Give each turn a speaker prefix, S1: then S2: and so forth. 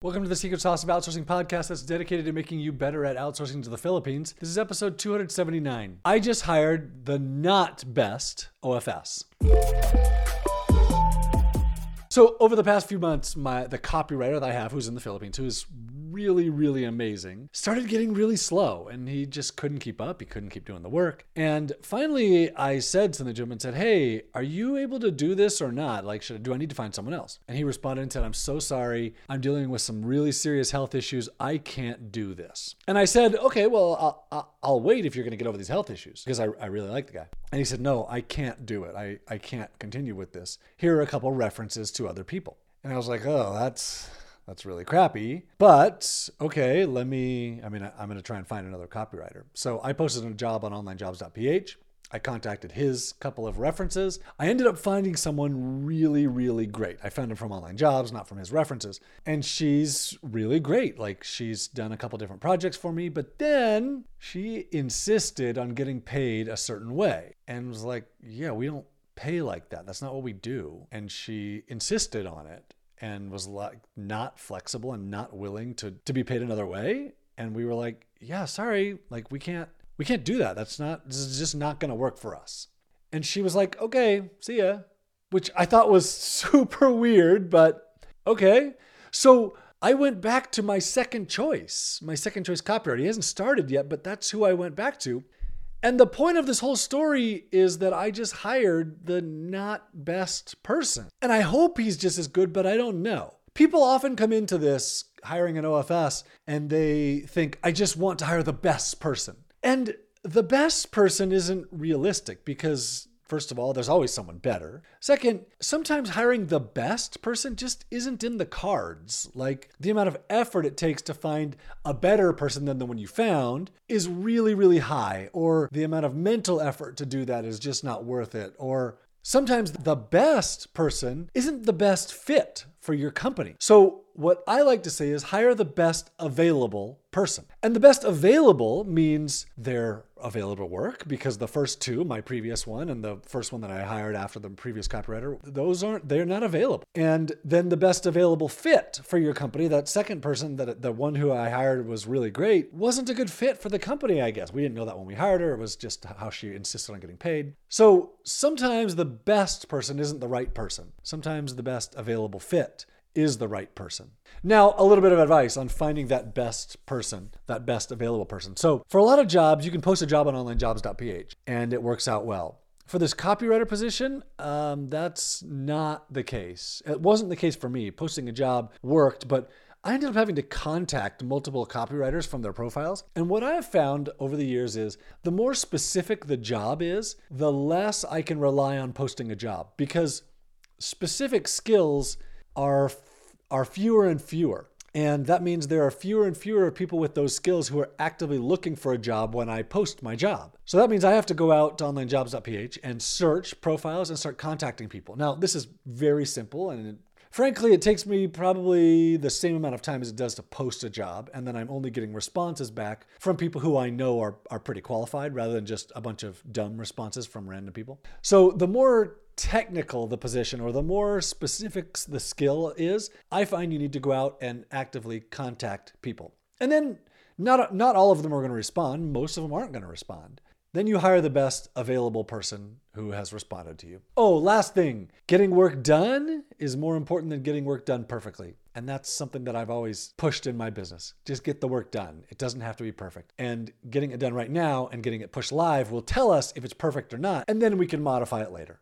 S1: Welcome to the Secret Sauce of Outsourcing podcast that's dedicated to making you better at outsourcing to the Philippines. This is episode 279. I just hired the not best OFS. So over the past few months, my the copywriter that I have, who's in the Philippines, who is really, really amazing, started getting really slow and he just couldn't keep up. He couldn't keep doing the work. And finally, I said to the gentleman, said, Hey, are you able to do this or not? Like, should, do I need to find someone else? And he responded and said, I'm so sorry. I'm dealing with some really serious health issues. I can't do this. And I said, Okay, well, I'll, I'll, I'll wait if you're going to get over these health issues because I, I really like the guy. And he said, No, I can't do it. I, I can't continue with this. Here are a couple references to other people. And I was like, Oh, that's that's really crappy. But okay, let me, I mean, I, am going to try and find another copywriter. So I posted a job on onlinejobs.ph. I contacted his couple of references. I ended up finding someone really, really great. I found him from Online Jobs, not from his references. And she's really great. Like she's done a couple different projects for me, but then she insisted on getting paid a certain way and was like, yeah, we don't pay like that. That's not what we do. And she insisted on it and was like not flexible and not willing to to be paid another way and we were like yeah sorry like we can't we can't do that that's not this is just not going to work for us and she was like okay see ya which i thought was super weird but okay so I went back to my second choice, my second choice copywriter. He hasn't started yet, but that's who I went back to. And the point of this whole story is that I just hired the not best person. And I hope he's just as good, but I don't know. People often come into this hiring an OFS and they think, I just want to hire the best person. And the best person isn't realistic because First of all, there's always someone better. Second, sometimes hiring the best person just isn't in the cards. Like the amount of effort it takes to find a better person than the one you found is really, really high, or the amount of mental effort to do that is just not worth it, or sometimes the best person isn't the best fit for your company. So, what I like to say is hire the best available person. And the best available means they're available work because the first two, my previous one and the first one that I hired after the previous copywriter, those aren't they're not available. And then the best available fit for your company, that second person that the one who I hired was really great, wasn't a good fit for the company, I guess. We didn't know that when we hired her, it was just how she insisted on getting paid. So, sometimes the best person isn't the right person. Sometimes the best available fit is the right person. Now, a little bit of advice on finding that best person, that best available person. So, for a lot of jobs, you can post a job on onlinejobs.ph and it works out well. For this copywriter position, um, that's not the case. It wasn't the case for me. Posting a job worked, but I ended up having to contact multiple copywriters from their profiles. And what I have found over the years is the more specific the job is, the less I can rely on posting a job because specific skills are are fewer and fewer. And that means there are fewer and fewer people with those skills who are actively looking for a job when I post my job. So that means I have to go out to onlinejobs.ph and search profiles and start contacting people. Now, this is very simple and frankly, it takes me probably the same amount of time as it does to post a job. And then I'm only getting responses back from people who I know are, are pretty qualified rather than just a bunch of dumb responses from random people. So the more technical the position or the more specific the skill is, I find you need to go out and actively contact people. And then not, not all of them are going to respond, most of them aren't going to respond. Then you hire the best available person who has responded to you. Oh, last thing getting work done is more important than getting work done perfectly. And that's something that I've always pushed in my business. Just get the work done. It doesn't have to be perfect. And getting it done right now and getting it pushed live will tell us if it's perfect or not, and then we can modify it later.